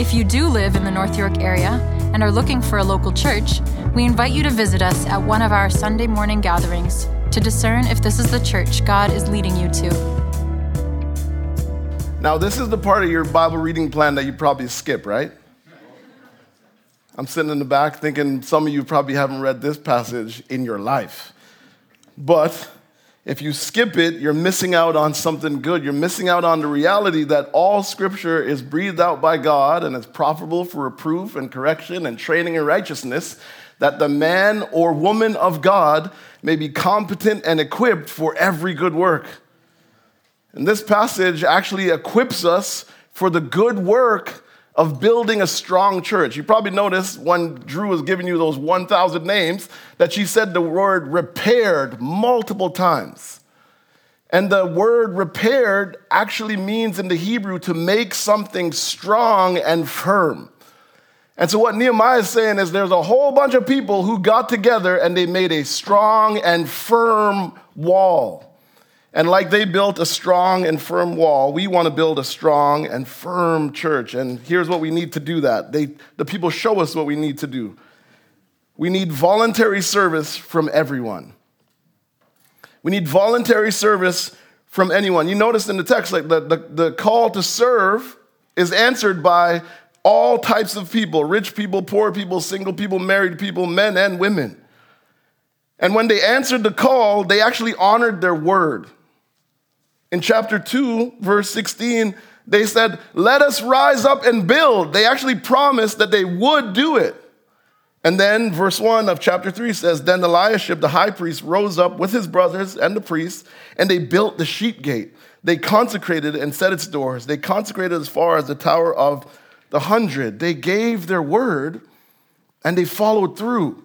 If you do live in the North York area and are looking for a local church, we invite you to visit us at one of our Sunday morning gatherings to discern if this is the church God is leading you to. Now, this is the part of your Bible reading plan that you probably skip, right? I'm sitting in the back thinking some of you probably haven't read this passage in your life. But if you skip it, you're missing out on something good. You're missing out on the reality that all scripture is breathed out by God and is profitable for reproof and correction and training in righteousness, that the man or woman of God may be competent and equipped for every good work. And this passage actually equips us for the good work of building a strong church. You probably noticed when Drew was giving you those 1,000 names that she said the word repaired multiple times. And the word repaired actually means in the Hebrew to make something strong and firm. And so, what Nehemiah is saying is there's a whole bunch of people who got together and they made a strong and firm wall. And like they built a strong and firm wall, we want to build a strong and firm church. And here's what we need to do that. They, the people show us what we need to do. We need voluntary service from everyone. We need voluntary service from anyone. You notice in the text, like the, the, the call to serve is answered by all types of people rich people, poor people, single people, married people, men and women. And when they answered the call, they actually honored their word. In chapter 2, verse 16, they said, Let us rise up and build. They actually promised that they would do it. And then verse 1 of chapter 3 says, Then Eliashib, the high priest, rose up with his brothers and the priests, and they built the sheep gate. They consecrated it and set its doors. They consecrated as far as the Tower of the Hundred. They gave their word and they followed through.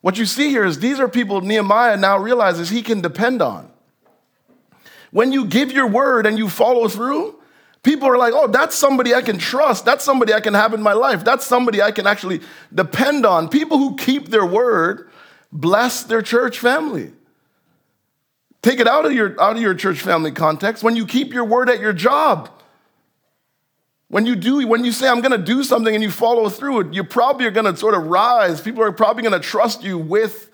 What you see here is these are people Nehemiah now realizes he can depend on. When you give your word and you follow through, people are like, oh, that's somebody I can trust. That's somebody I can have in my life. That's somebody I can actually depend on. People who keep their word bless their church family. Take it out of your, out of your church family context. When you keep your word at your job, when you do, when you say, I'm gonna do something and you follow through it, you probably are gonna sort of rise. People are probably gonna trust you with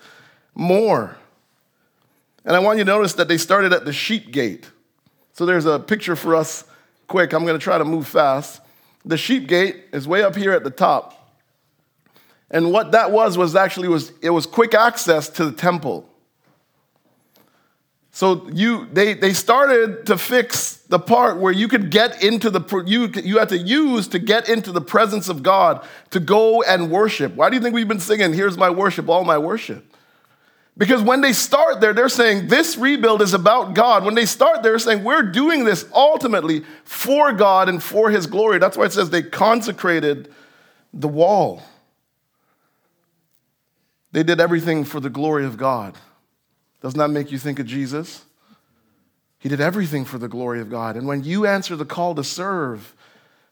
more. And I want you to notice that they started at the sheep gate. So there's a picture for us quick. I'm going to try to move fast. The sheep gate is way up here at the top. And what that was was actually was it was quick access to the temple. So you they they started to fix the part where you could get into the you you had to use to get into the presence of God to go and worship. Why do you think we've been singing here's my worship all my worship? Because when they start there, they're saying this rebuild is about God. When they start there, they're saying we're doing this ultimately for God and for His glory. That's why it says they consecrated the wall. They did everything for the glory of God. Doesn't that make you think of Jesus? He did everything for the glory of God. And when you answer the call to serve,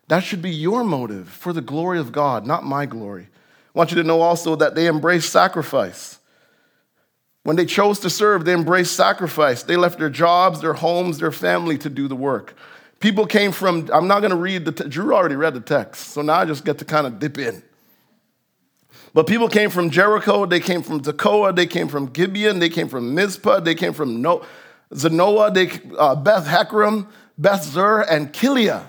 that should be your motive for the glory of God, not my glory. I want you to know also that they embrace sacrifice. When they chose to serve, they embraced sacrifice. They left their jobs, their homes, their family to do the work. People came from, I'm not going to read the, te- Drew already read the text, so now I just get to kind of dip in. But people came from Jericho, they came from Tekoa, they came from Gibeon, they came from Mizpah, they came from no- Zanoah, they, uh, Beth Hakkerem, Beth Zur, and Keilah.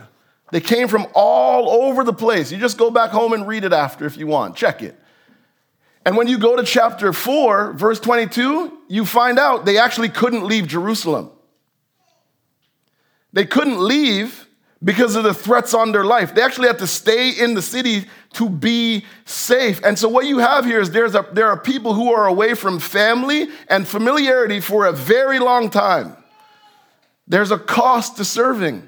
They came from all over the place. You just go back home and read it after if you want. Check it. And when you go to chapter 4, verse 22, you find out they actually couldn't leave Jerusalem. They couldn't leave because of the threats on their life. They actually had to stay in the city to be safe. And so, what you have here is there's a, there are people who are away from family and familiarity for a very long time. There's a cost to serving,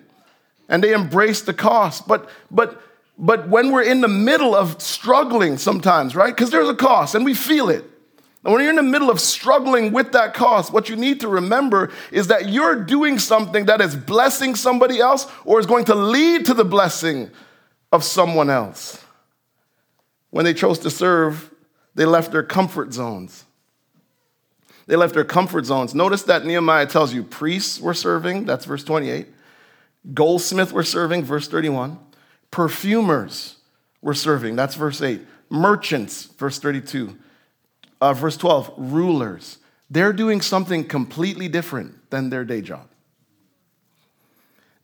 and they embrace the cost. But, but But when we're in the middle of struggling sometimes, right? Because there's a cost and we feel it. And when you're in the middle of struggling with that cost, what you need to remember is that you're doing something that is blessing somebody else or is going to lead to the blessing of someone else. When they chose to serve, they left their comfort zones. They left their comfort zones. Notice that Nehemiah tells you priests were serving, that's verse 28. Goldsmith were serving, verse 31. Perfumers were serving. That's verse 8. Merchants, verse 32. Uh, verse 12, rulers. They're doing something completely different than their day job.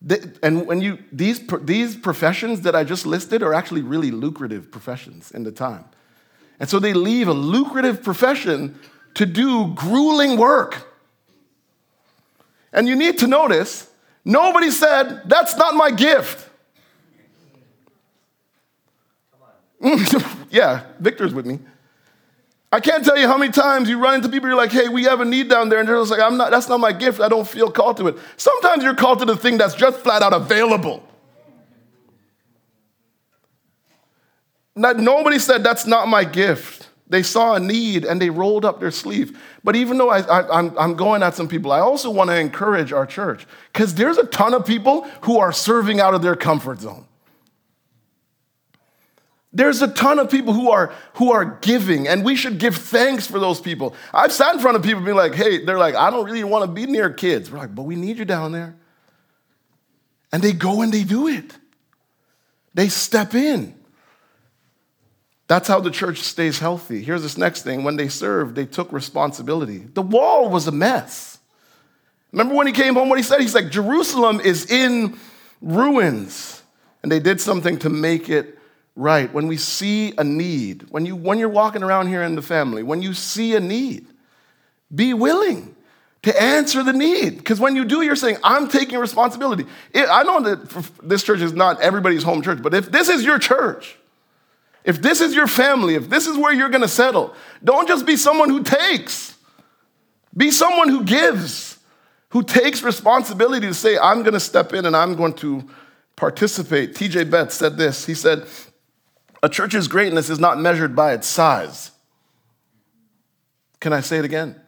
They, and when you, these, these professions that I just listed are actually really lucrative professions in the time. And so they leave a lucrative profession to do grueling work. And you need to notice, nobody said, That's not my gift. yeah, Victor's with me. I can't tell you how many times you run into people, you're like, hey, we have a need down there, and they're just like, I'm not, that's not my gift. I don't feel called to it. Sometimes you're called to the thing that's just flat out available. Not, nobody said that's not my gift. They saw a need and they rolled up their sleeve. But even though I, I'm going at some people, I also want to encourage our church because there's a ton of people who are serving out of their comfort zone. There's a ton of people who are who are giving, and we should give thanks for those people. I've sat in front of people being like, hey, they're like, I don't really want to be near kids. We're like, but we need you down there. And they go and they do it. They step in. That's how the church stays healthy. Here's this next thing. When they served, they took responsibility. The wall was a mess. Remember when he came home, what he said? He's like, Jerusalem is in ruins. And they did something to make it right, when we see a need, when, you, when you're walking around here in the family, when you see a need, be willing to answer the need. Because when you do, you're saying, I'm taking responsibility. It, I know that this church is not everybody's home church, but if this is your church, if this is your family, if this is where you're gonna settle, don't just be someone who takes, be someone who gives, who takes responsibility to say, I'm gonna step in and I'm going to participate. TJ Betts said this. He said, a church's greatness is not measured by its size. Can I say it again?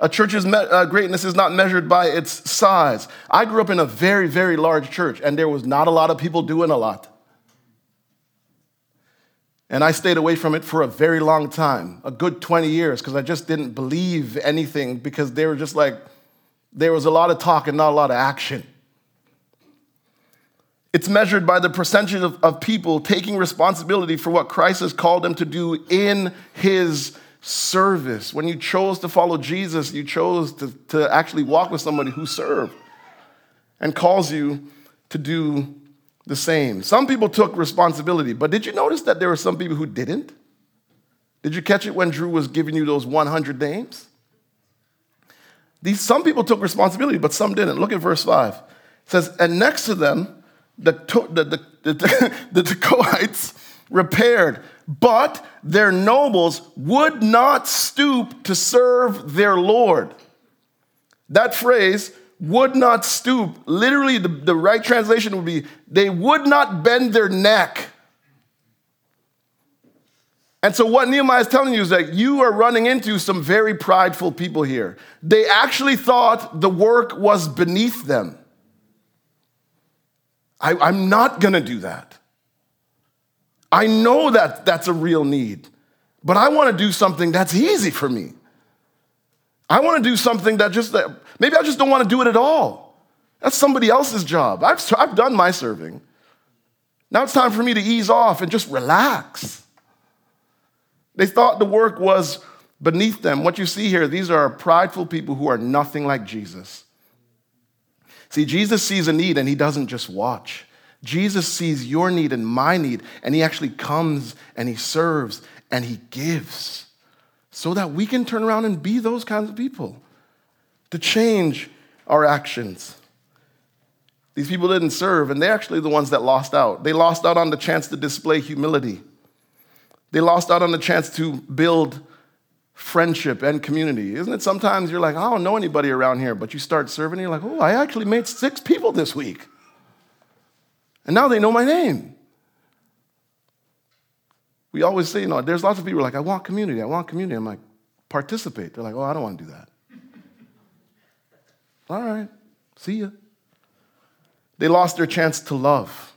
A church's me- uh, greatness is not measured by its size. I grew up in a very, very large church, and there was not a lot of people doing a lot. And I stayed away from it for a very long time, a good 20 years, because I just didn't believe anything because they were just like, there was a lot of talk and not a lot of action. It's measured by the percentage of, of people taking responsibility for what Christ has called them to do in his service. When you chose to follow Jesus, you chose to, to actually walk with somebody who served and calls you to do the same. Some people took responsibility, but did you notice that there were some people who didn't? Did you catch it when Drew was giving you those 100 names? These, some people took responsibility, but some didn't. Look at verse 5. It says, And next to them, the, the, the, the, Tekoites repaired, but their nobles would not stoop to serve their Lord. That phrase, would not stoop, literally, the, the right translation would be they would not bend their neck. And so, what Nehemiah is telling you is that you are running into some very prideful people here. They actually thought the work was beneath them. I, am not gonna do that. I know that that's a real need, but I wanna do something that's easy for me. I wanna do something that just, that maybe I just don't wanna do it at all. That's somebody else's job. I've, I've done my serving. Now it's time for me to ease off and just relax. They thought the work was beneath them. What you see here, these are prideful people who are nothing like Jesus. See, Jesus sees a need and he doesn't just watch. Jesus sees your need and my need, and he actually comes and he serves and he gives so that we can turn around and be those kinds of people to change our actions. These people didn't serve, and they're actually the ones that lost out. They lost out on the chance to display humility. They lost out on the chance to build friendship and community. Isn't it sometimes you're like, I don't know anybody around here, but you start serving and you're like, oh, I actually made six people this week. And now they know my name. We always say, you know, there's lots of people like, I want community, I want community. I'm like, participate. They're like, oh, I don't want to do that. All right, see ya. They lost their chance to love.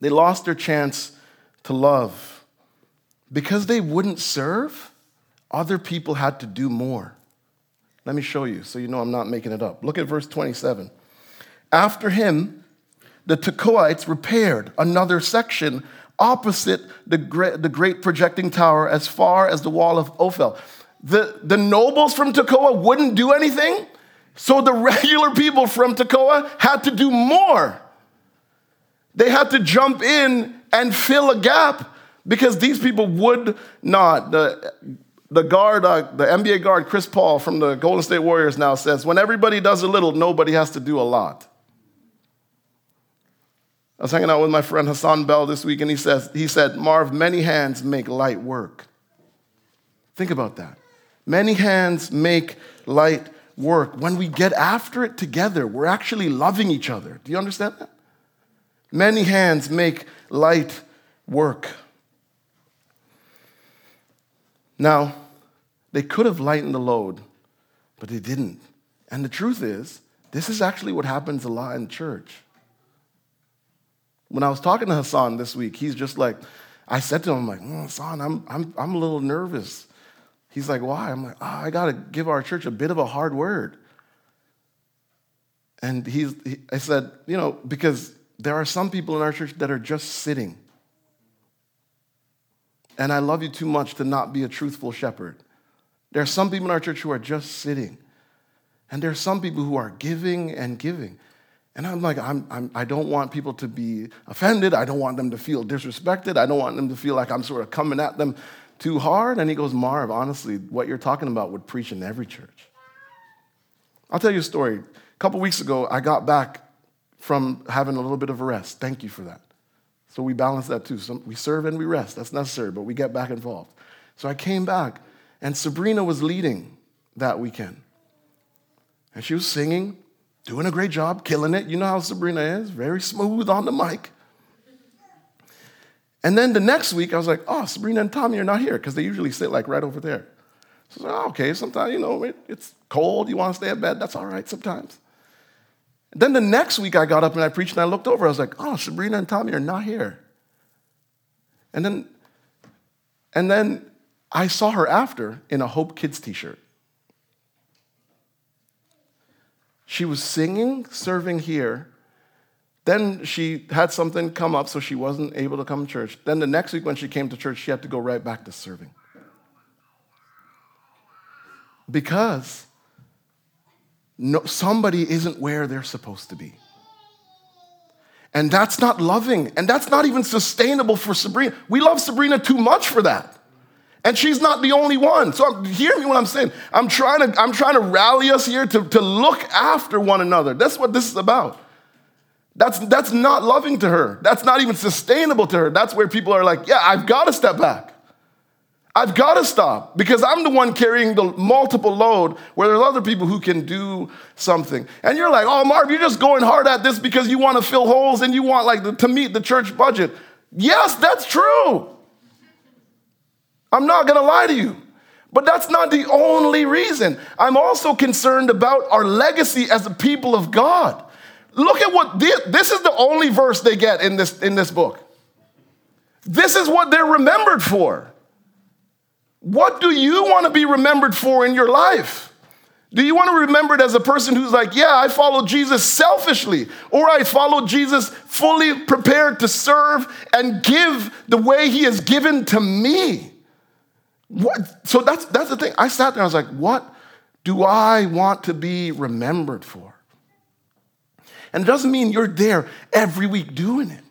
They lost their chance to love. Because they wouldn't serve, other people had to do more. Let me show you so you know I'm not making it up. Look at verse 27. After him, the Tekoites repaired another section opposite the great, the great projecting tower as far as the wall of Ophel. The, the nobles from Tekoa wouldn't do anything, so the regular people from Tekoa had to do more. They had to jump in and fill a gap because these people would not. The guard, uh, the NBA guard, Chris Paul from the Golden State Warriors now says, when everybody does a little, nobody has to do a lot. I was hanging out with my friend Hassan Bell this week, and he, says, he said, Marv, many hands make light work. Think about that. Many hands make light work. When we get after it together, we're actually loving each other. Do you understand that? Many hands make light work. Now, they could have lightened the load, but they didn't. And the truth is, this is actually what happens a lot in church. When I was talking to Hassan this week, he's just like, I said to him, I'm like, mm, Hassan, I'm, I'm, I'm a little nervous. He's like, why? I'm like, oh, I got to give our church a bit of a hard word. And he's, he, I said, you know, because there are some people in our church that are just sitting. And I love you too much to not be a truthful shepherd. There are some people in our church who are just sitting. And there are some people who are giving and giving. And I'm like, I'm, I'm, I do not want people to be offended. I don't want them to feel disrespected. I don't want them to feel like I'm sort of coming at them too hard. And he goes, Marv, honestly, what you're talking about would preach in every church. I'll tell you a story. A couple weeks ago, I got back from having a little bit of a rest. Thank you for that. So we balance that too. So we serve and we rest. That's necessary, but we get back involved. So I came back, and Sabrina was leading that weekend. And she was singing, doing a great job, killing it. You know how Sabrina is, very smooth on the mic. And then the next week, I was like, oh, Sabrina and Tommy are not here because they usually sit like right over there. So I was like, oh, okay, sometimes, you know, it, it's cold, you want to stay in bed, that's all right sometimes. Then the next week, I got up and I preached and I looked over. I was like, oh, Sabrina and Tommy are not here. And then, and then I saw her after in a Hope Kids t shirt. She was singing, serving here. Then she had something come up, so she wasn't able to come to church. Then the next week, when she came to church, she had to go right back to serving. Because no, somebody isn't where they're supposed to be. And that's not loving. And that's not even sustainable for Sabrina. We love Sabrina too much for that. And she's not the only one. So hear me what I'm saying. I'm trying to, I'm trying to rally us here to, to look after one another. That's what this is about. That's, that's not loving to her. That's not even sustainable to her. That's where people are like, yeah, I've got to step back. I've got to stop because I'm the one carrying the multiple load where there's other people who can do something. And you're like, oh, Marv, you're just going hard at this because you want to fill holes and you want like the, to meet the church budget. Yes, that's true. I'm not going to lie to you. But that's not the only reason. I'm also concerned about our legacy as a people of God. Look at what this, this is the only verse they get in this, in this book. This is what they're remembered for. What do you want to be remembered for in your life? Do you want to be remembered as a person who's like, yeah, I followed Jesus selfishly, or I followed Jesus fully prepared to serve and give the way he has given to me? What? So that's, that's the thing. I sat there, and I was like, what do I want to be remembered for? And it doesn't mean you're there every week doing it,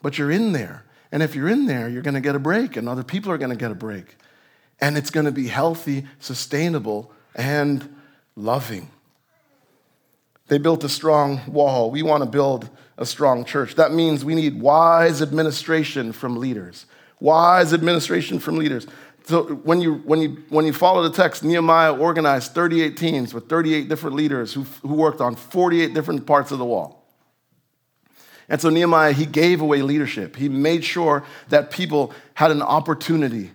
but you're in there. And if you're in there, you're going to get a break, and other people are going to get a break and it's going to be healthy, sustainable, and loving. They built a strong wall. We want to build a strong church. That means we need wise administration from leaders. Wise administration from leaders. So when you, when you, when you follow the text, Nehemiah organized 38 teams with 38 different leaders who, who worked on 48 different parts of the wall. And so Nehemiah, he gave away leadership. He made sure that people had an opportunity.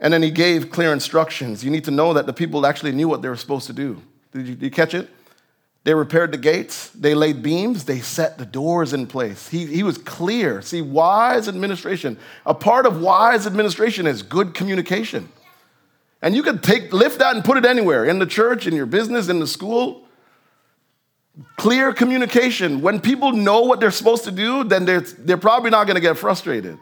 And then he gave clear instructions. You need to know that the people actually knew what they were supposed to do. Did you, did you catch it? They repaired the gates, they laid beams, they set the doors in place. He, he was clear. See, wise administration, a part of wise administration is good communication. And you could take, lift that and put it anywhere in the church, in your business, in the school. Clear communication. When people know what they're supposed to do, then they're, they're probably not going to get frustrated.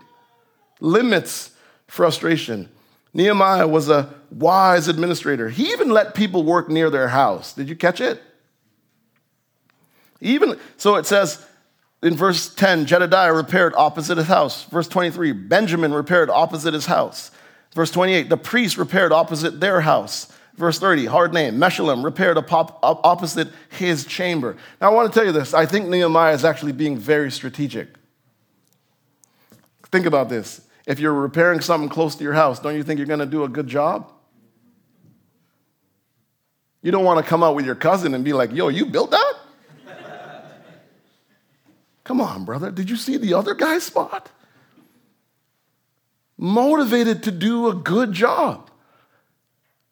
Limits frustration. Nehemiah was a wise administrator. He even let people work near their house. Did you catch it? Even so, it says in verse 10 Jedediah repaired opposite his house. Verse 23 Benjamin repaired opposite his house. Verse 28 the priest repaired opposite their house. Verse 30, hard name, Meshullam repaired opposite his chamber. Now, I want to tell you this. I think Nehemiah is actually being very strategic. Think about this. If you're repairing something close to your house, don't you think you're going to do a good job? You don't want to come out with your cousin and be like, yo, you built that? Come on, brother. Did you see the other guy's spot? Motivated to do a good job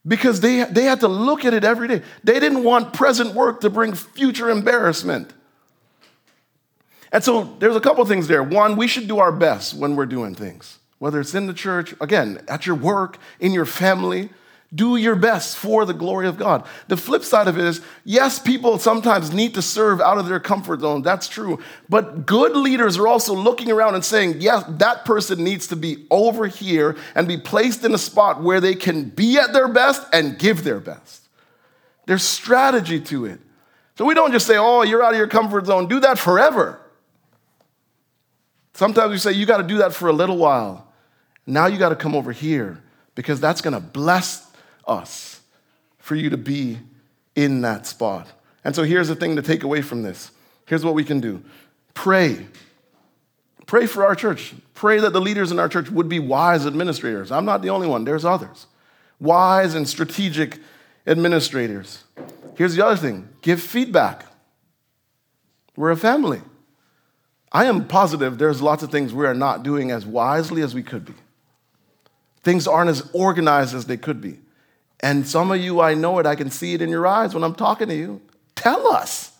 because they, they had to look at it every day. They didn't want present work to bring future embarrassment. And so there's a couple things there. One, we should do our best when we're doing things, whether it's in the church, again, at your work, in your family. Do your best for the glory of God. The flip side of it is yes, people sometimes need to serve out of their comfort zone. That's true. But good leaders are also looking around and saying, yes, that person needs to be over here and be placed in a spot where they can be at their best and give their best. There's strategy to it. So we don't just say, oh, you're out of your comfort zone. Do that forever. Sometimes we say, you got to do that for a little while. Now you got to come over here because that's going to bless us for you to be in that spot. And so here's the thing to take away from this. Here's what we can do pray. Pray for our church. Pray that the leaders in our church would be wise administrators. I'm not the only one, there's others. Wise and strategic administrators. Here's the other thing give feedback. We're a family. I am positive there's lots of things we are not doing as wisely as we could be. Things aren't as organized as they could be. And some of you, I know it, I can see it in your eyes when I'm talking to you. Tell us.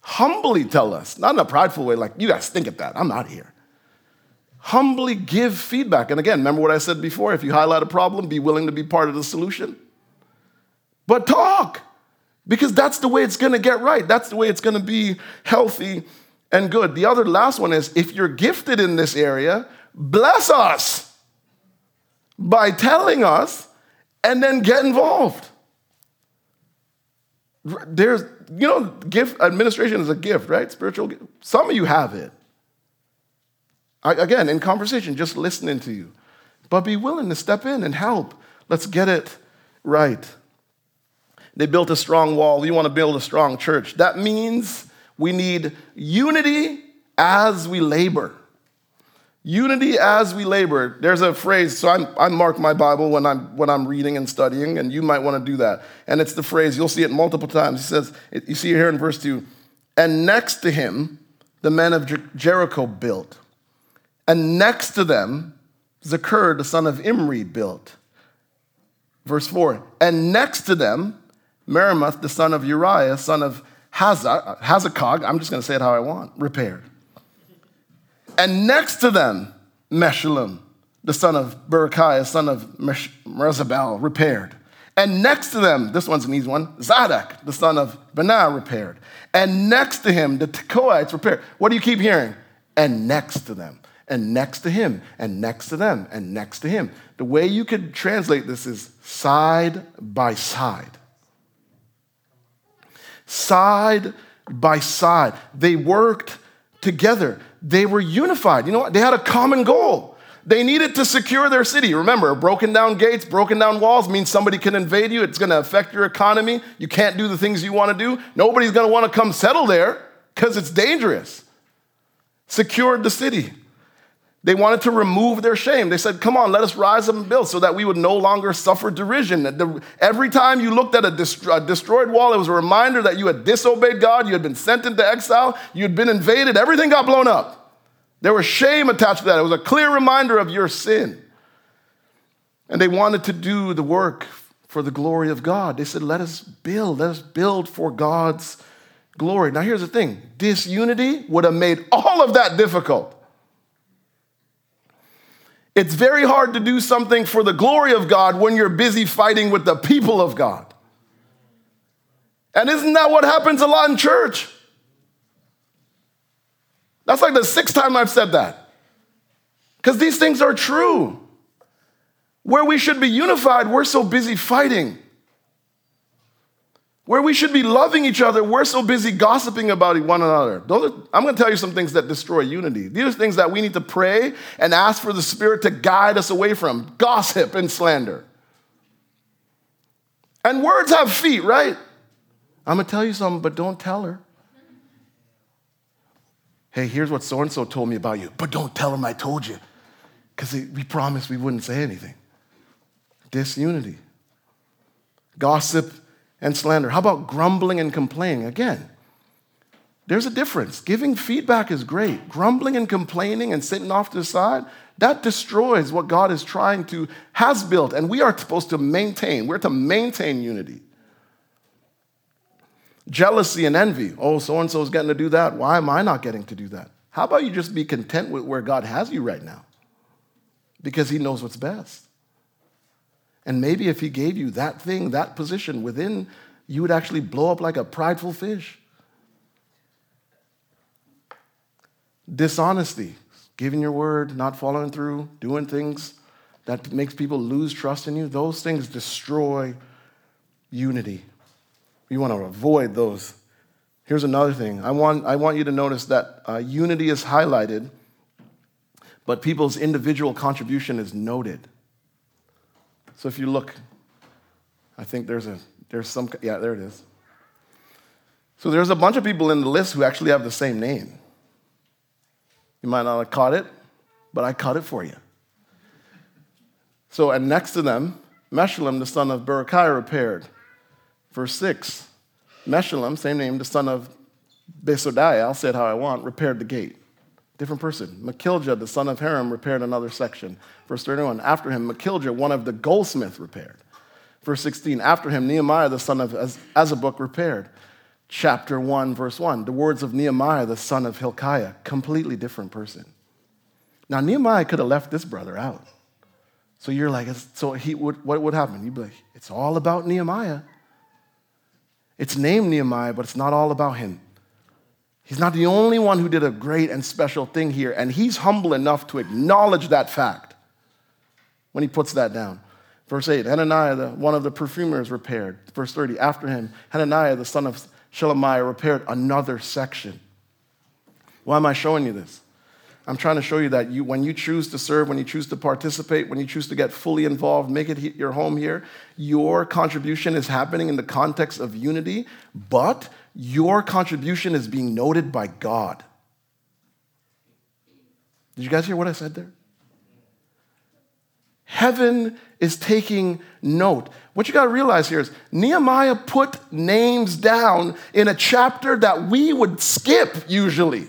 Humbly tell us, not in a prideful way, like, you guys think of that, I'm not here. Humbly give feedback. And again, remember what I said before if you highlight a problem, be willing to be part of the solution. But talk, because that's the way it's gonna get right. That's the way it's gonna be healthy and good. The other last one is if you're gifted in this area, bless us by telling us and then get involved. There's, you know, gift administration is a gift, right? Spiritual gift. Some of you have it. I, again, in conversation, just listening to you. But be willing to step in and help. Let's get it right. They built a strong wall. We want to build a strong church. That means we need unity as we labor. Unity as we labor. There's a phrase, so I'm, I mark my Bible when I'm, when I'm reading and studying, and you might want to do that. And it's the phrase, you'll see it multiple times. He says, you see it here in verse 2 and next to him, the men of Jericho built. And next to them, Zaccur, the son of Imri, built. Verse 4 And next to them, Meremoth, the son of Uriah, son of Hazakog, I'm just going to say it how I want, repaired. And next to them, Meshullam, the son of Berechiah, son of Mezabel, repaired. And next to them, this one's an easy one, Zadok, the son of Benah, repaired. And next to him, the Tekoites repaired. What do you keep hearing? And next to them, and next to him, and next to them, and next to him. The way you could translate this is side by side. Side by side. They worked together they were unified. You know what? They had a common goal. They needed to secure their city. Remember, broken down gates, broken down walls means somebody can invade you. It's going to affect your economy. You can't do the things you want to do. Nobody's going to want to come settle there because it's dangerous. Secured the city. They wanted to remove their shame. They said, Come on, let us rise up and build so that we would no longer suffer derision. Every time you looked at a, destroyed wall, it was a reminder that you had disobeyed God, you had been sent into exile, you had been invaded, everything got blown up. There was shame attached to that. It was a clear reminder of your sin. And they wanted to do the work for the glory of God. They said, Let us build, let us build for God's glory. Now, here's the thing disunity would have made all of that difficult. It's very hard to do something for the glory of God when you're busy fighting with the people of God. And isn't that what happens a lot in church? That's like the sixth time I've said that. Because these things are true. Where we should be unified, we're so busy fighting. Where we should be loving each other, we're so busy gossiping about one another. Are, I'm going to tell you some things that destroy unity. These are things that we need to pray and ask for the Spirit to guide us away from gossip and slander. And words have feet, right? I'm going to tell you something, but don't tell her. Hey, here's what so and so told me about you, but don't tell him I told you because we promised we wouldn't say anything. Disunity. Gossip and slander. How about grumbling and complaining? Again, there's a difference. Giving feedback is great. Grumbling and complaining and sitting off to the side, that destroys what God is trying to, has built, and we are supposed to maintain. We're to maintain unity. Jealousy and envy. Oh, so and so is getting to do that. Why am I not getting to do that? How about you just be content with where God has you right now? Because He knows what's best. And maybe if he gave you that thing, that position within, you would actually blow up like a prideful fish. Dishonesty, giving your word, not following through, doing things that makes people lose trust in you, those things destroy unity. You want to avoid those. Here's another thing. I want, I want you to notice that uh, unity is highlighted, but people's individual contribution is noted. So if you look, I think there's a there's some yeah, there it is. So there's a bunch of people in the list who actually have the same name. You might not have caught it, but I caught it for you. So, and next to them, Meshullam, the son of Berechiah, repaired. Verse 6 Meshullam, same name, the son of Besodiah, I'll say it how I want, repaired the gate. Different person. Malchijah, the son of Harim, repaired another section. Verse 31, after him, Malchijah, one of the goldsmiths, repaired. Verse 16, after him, Nehemiah, the son of Azbuk, repaired. Chapter 1, verse 1, the words of Nehemiah, the son of Hilkiah, completely different person. Now, Nehemiah could have left this brother out. So you're like, so he would, what would happen? You'd be like, it's all about Nehemiah. It's named Nehemiah, but it's not all about him. He's not the only one who did a great and special thing here, and he's humble enough to acknowledge that fact when he puts that down. Verse 8 Hananiah, the, one of the perfumers, repaired. Verse 30 After him, Hananiah, the son of Shelemiah, repaired another section. Why am I showing you this? I'm trying to show you that you, when you choose to serve, when you choose to participate, when you choose to get fully involved, make it your home here, your contribution is happening in the context of unity, but your contribution is being noted by God. Did you guys hear what I said there? Heaven is taking note. What you got to realize here is Nehemiah put names down in a chapter that we would skip usually.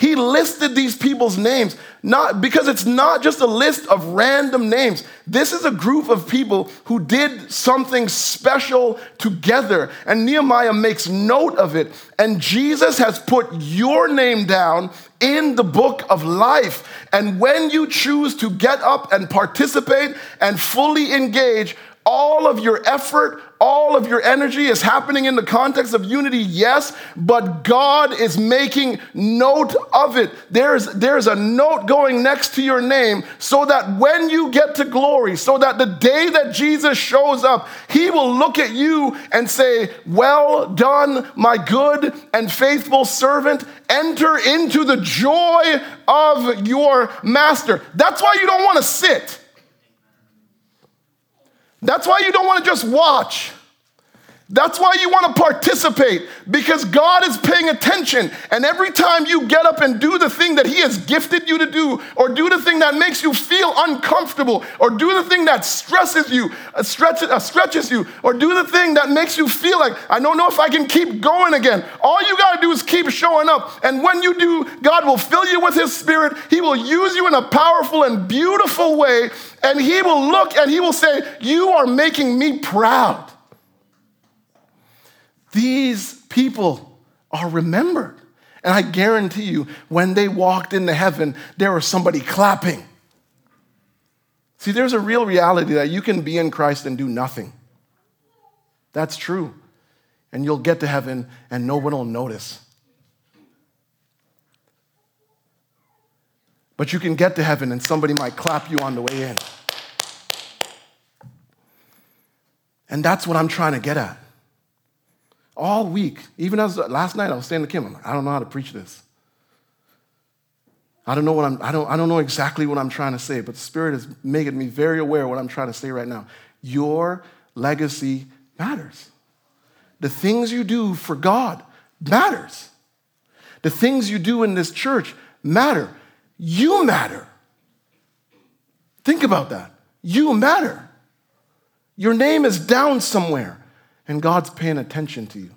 He listed these people's names, not because it's not just a list of random names. This is a group of people who did something special together. And Nehemiah makes note of it. And Jesus has put your name down in the book of life. And when you choose to get up and participate and fully engage, all of your effort, all of your energy is happening in the context of unity, yes, but God is making note of it. There's, there's a note going next to your name so that when you get to glory, so that the day that Jesus shows up, he will look at you and say, Well done, my good and faithful servant. Enter into the joy of your master. That's why you don't want to sit. That's why you don't want to just watch. That's why you want to participate because God is paying attention. And every time you get up and do the thing that He has gifted you to do, or do the thing that makes you feel uncomfortable, or do the thing that stresses you, uh, uh, stretches you, or do the thing that makes you feel like, I don't know if I can keep going again. All you got to do is keep showing up. And when you do, God will fill you with His Spirit. He will use you in a powerful and beautiful way. And He will look and He will say, You are making me proud. These people are remembered. And I guarantee you, when they walked into heaven, there was somebody clapping. See, there's a real reality that you can be in Christ and do nothing. That's true. And you'll get to heaven and no one will notice. But you can get to heaven and somebody might clap you on the way in. And that's what I'm trying to get at all week, even as last night I was saying to Kim, I don't know how to preach this. I don't know what I'm, I don't, I don't know exactly what I'm trying to say, but the Spirit is making me very aware of what I'm trying to say right now. Your legacy matters. The things you do for God matters. The things you do in this church matter. You matter. Think about that. You matter. Your name is down somewhere and God's paying attention to you.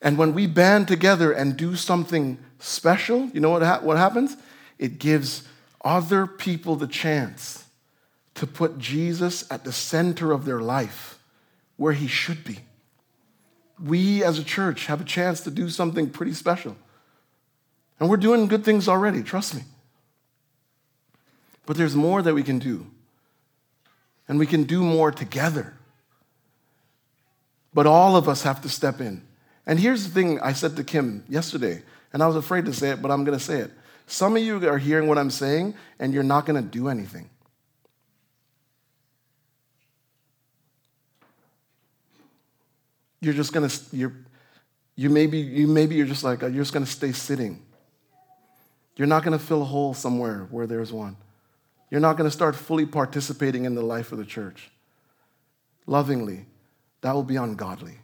And when we band together and do something special, you know what, ha- what happens? It gives other people the chance to put Jesus at the center of their life where he should be. We as a church have a chance to do something pretty special. And we're doing good things already, trust me. But there's more that we can do. And we can do more together. But all of us have to step in. And here's the thing I said to Kim yesterday, and I was afraid to say it, but I'm going to say it. Some of you are hearing what I'm saying, and you're not going to do anything. You're just going to, you're, you maybe, you maybe you're just like, you're just going to stay sitting. You're not going to fill a hole somewhere where there's one. You're not going to start fully participating in the life of the church. Lovingly, that will be ungodly.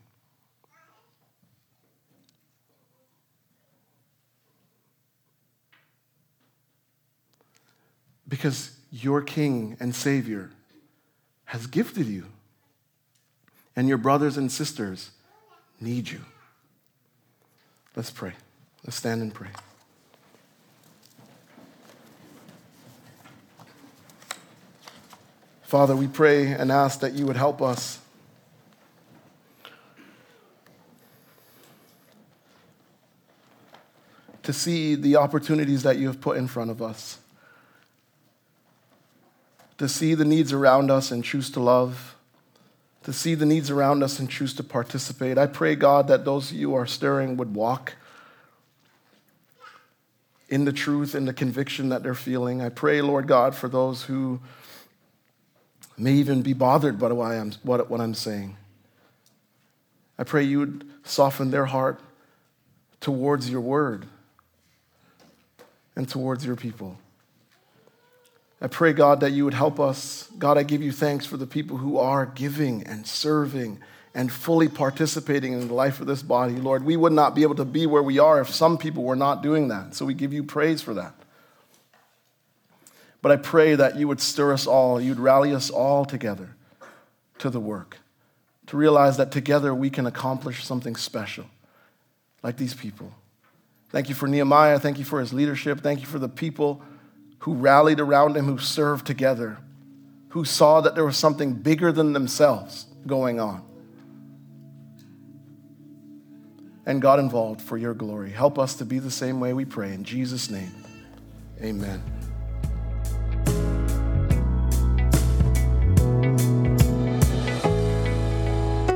Because your King and Savior has gifted you, and your brothers and sisters need you. Let's pray. Let's stand and pray. Father, we pray and ask that you would help us to see the opportunities that you have put in front of us, to see the needs around us and choose to love, to see the needs around us and choose to participate. I pray, God, that those you are stirring would walk in the truth and the conviction that they're feeling. I pray, Lord God, for those who may even be bothered by what I'm, what, what I'm saying. I pray you would soften their heart towards your word and towards your people. I pray, God, that you would help us. God, I give you thanks for the people who are giving and serving and fully participating in the life of this body. Lord, we would not be able to be where we are if some people were not doing that. So we give you praise for that. But I pray that you would stir us all, you'd rally us all together to the work, to realize that together we can accomplish something special, like these people. Thank you for Nehemiah. Thank you for his leadership. Thank you for the people who rallied around him, who served together, who saw that there was something bigger than themselves going on. And got involved for your glory. Help us to be the same way we pray. In Jesus' name, amen.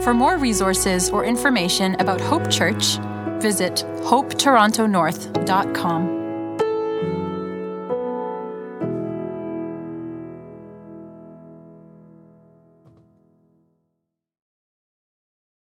For more resources or information about Hope Church, visit hopetorontonorth.com.